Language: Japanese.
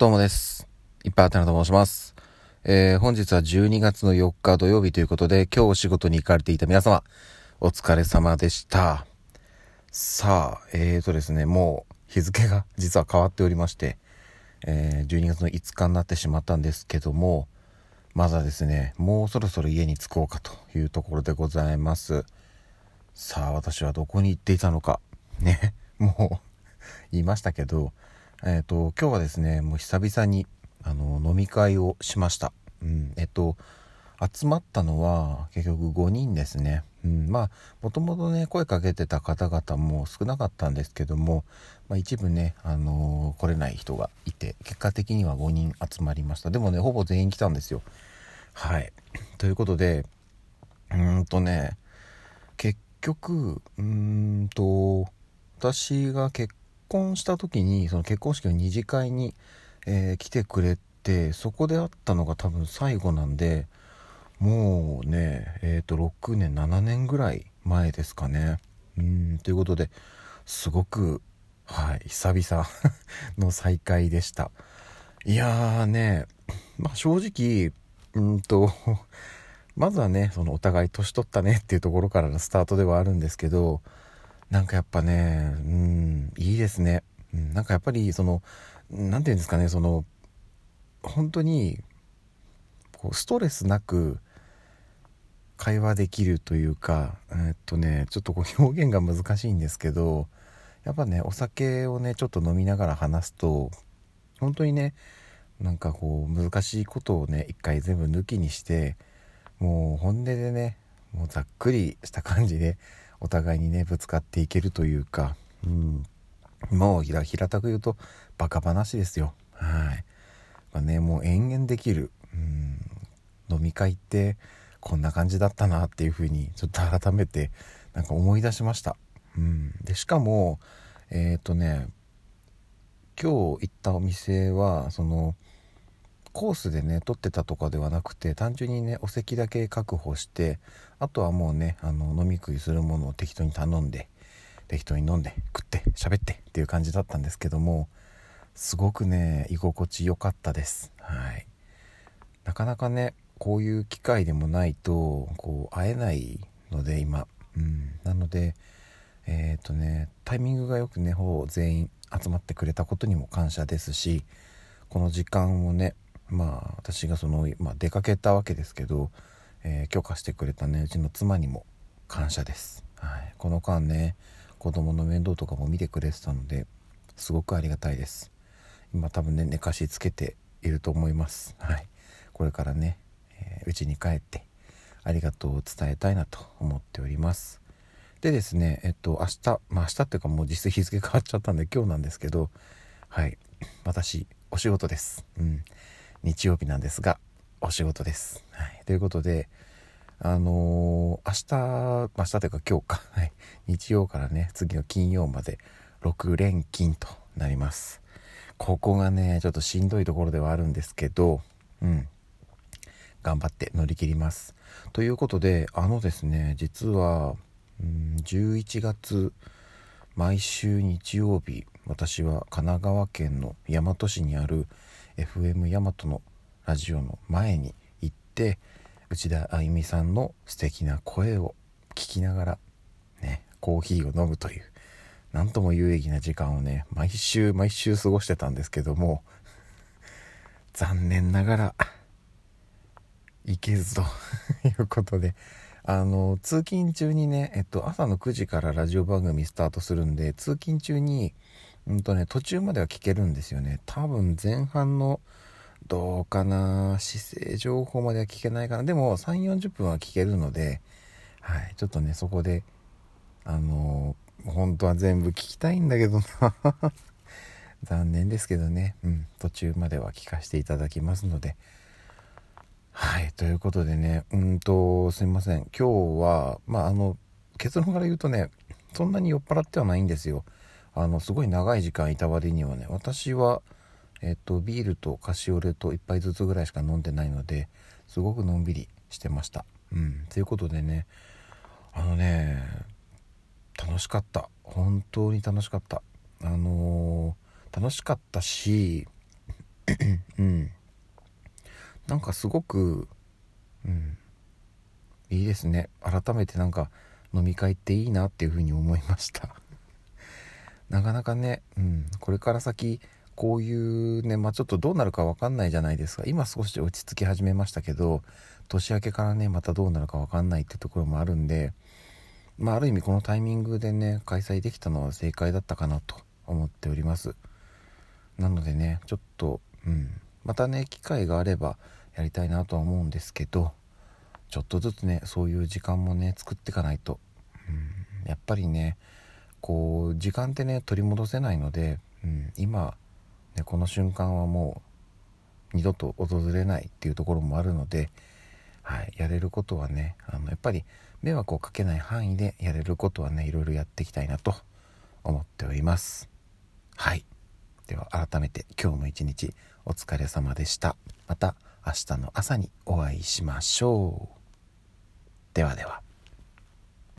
どうもです。いっぱいあてなと申します。えー、本日は12月の4日土曜日ということで、今日お仕事に行かれていた皆様、お疲れ様でした。さあ、えーとですね、もう日付が実は変わっておりまして、えー、12月の5日になってしまったんですけども、まだですね、もうそろそろ家に着こうかというところでございます。さあ、私はどこに行っていたのか。ね、もう言いましたけど、えっ、ー、と、今日はですね、もう久々に、あの、飲み会をしました。うん、えっと、集まったのは結局5人ですね。うん、まあ、もともとね、声かけてた方々も少なかったんですけども、まあ、一部ね、あのー、来れない人がいて、結果的には5人集まりました。でもね、ほぼ全員来たんですよ。はい。ということで、うーんとね、結局、うーんと、私が結婚した時にその結婚式の二次会に、えー、来てくれてそこで会ったのが多分最後なんでもうねえっ、ー、と6年7年ぐらい前ですかね。うんということですごくはい久々の再会でした。いやーねまあ正直うんとまずはねそのお互い年取ったねっていうところからのスタートではあるんですけどなんかやっぱね、うん、いいですね。うん、なんかやっぱり、その、何て言うんですかね、その、本当に、こう、ストレスなく、会話できるというか、え、っとね、ちょっとこう 表現が難しいんですけど、やっぱね、お酒をね、ちょっと飲みながら話すと、本当にね、なんかこう、難しいことをね、一回全部抜きにして、もう本音でね、もうざっくりした感じでお互いにねぶつかっていけるというか、うん、もう平たく言うとバカ話ですよ。はい、まあね、もう延々できる、うん、飲み会ってこんな感じだったなっていうふうにちょっと改めてなんか思い出しました、うん、でしかもえっ、ー、とね今日行ったお店はそのコースでね取ってたとかではなくて単純にねお席だけ確保してあとはもうねあの飲み食いするものを適当に頼んで適当に飲んで食って喋ってっていう感じだったんですけどもすごくね居心地良かったです。はい。なかなかねこういう機会でもないとこう会えないので今。うん。なのでえっ、ー、とねタイミングがよくねほぼ全員集まってくれたことにも感謝ですしこの時間をねまあ私がその、まあ、出かけたわけですけど、えー、許可してくれたねうちの妻にも感謝です、はい、この間ね子供の面倒とかも見てくれてたのですごくありがたいです。今多分ね寝かしつけていると思います。はい。これからねうち、えー、に帰ってありがとうを伝えたいなと思っております。でですねえっと明日まあ明日っていうかもう実質日付変わっちゃったんで今日なんですけどはい。私お仕事です。うん。日曜日なんですが、お仕事です。はい。ということで、あのー、明日、明日というか今日か、はい。日曜からね、次の金曜まで6連勤となります。ここがね、ちょっとしんどいところではあるんですけど、うん。頑張って乗り切ります。ということで、あのですね、実は、うん、11月、毎週日曜日、私は神奈川県の大和市にある FM 大和のラジオの前に行って内田あゆみさんの素敵な声を聞きながらねコーヒーを飲むという何とも有意義な時間をね毎週毎週過ごしてたんですけども残念ながら行けずと いうことであの通勤中にね、えっと、朝の9時からラジオ番組スタートするんで通勤中にうんとね、途中までは聞けるんですよね。多分前半の、どうかな、姿勢情報までは聞けないかな。でも3、40分は聞けるので、はい、ちょっとね、そこで、あのー、本当は全部聞きたいんだけどな。残念ですけどね、うん、途中までは聞かせていただきますので。はい、ということでね、うんと、すいません。今日は、まあ、あの、結論から言うとね、そんなに酔っ払ってはないんですよ。あのすごい長い時間いた割にはね私は、えっと、ビールとカシオレと1杯ずつぐらいしか飲んでないのですごくのんびりしてました。うん、ということでねあのね楽しかった。本当に楽しかった。あのー、楽しかったし うん。なんかすごくうん。いいですね。改めてなんか飲み会っていいなっていうふうに思いました。なかなかね、うん、これから先こういうね、まあ、ちょっとどうなるか分かんないじゃないですか。今少し落ち着き始めましたけど年明けからねまたどうなるか分かんないってところもあるんでまあ、ある意味このタイミングでね開催できたのは正解だったかなと思っております。なのでねちょっとうんまたね機会があればやりたいなとは思うんですけどちょっとずつねそういう時間もね作っていかないと、うん、やっぱりねこう時間ってね取り戻せないので、うん、今、ね、この瞬間はもう二度と訪れないっていうところもあるので、はい、やれることはねあのやっぱり迷惑をかけない範囲でやれることはねいろいろやっていきたいなと思っております。はい。では改めて今日も一日お疲れ様でした。また明日の朝にお会いしましょう。ではでは。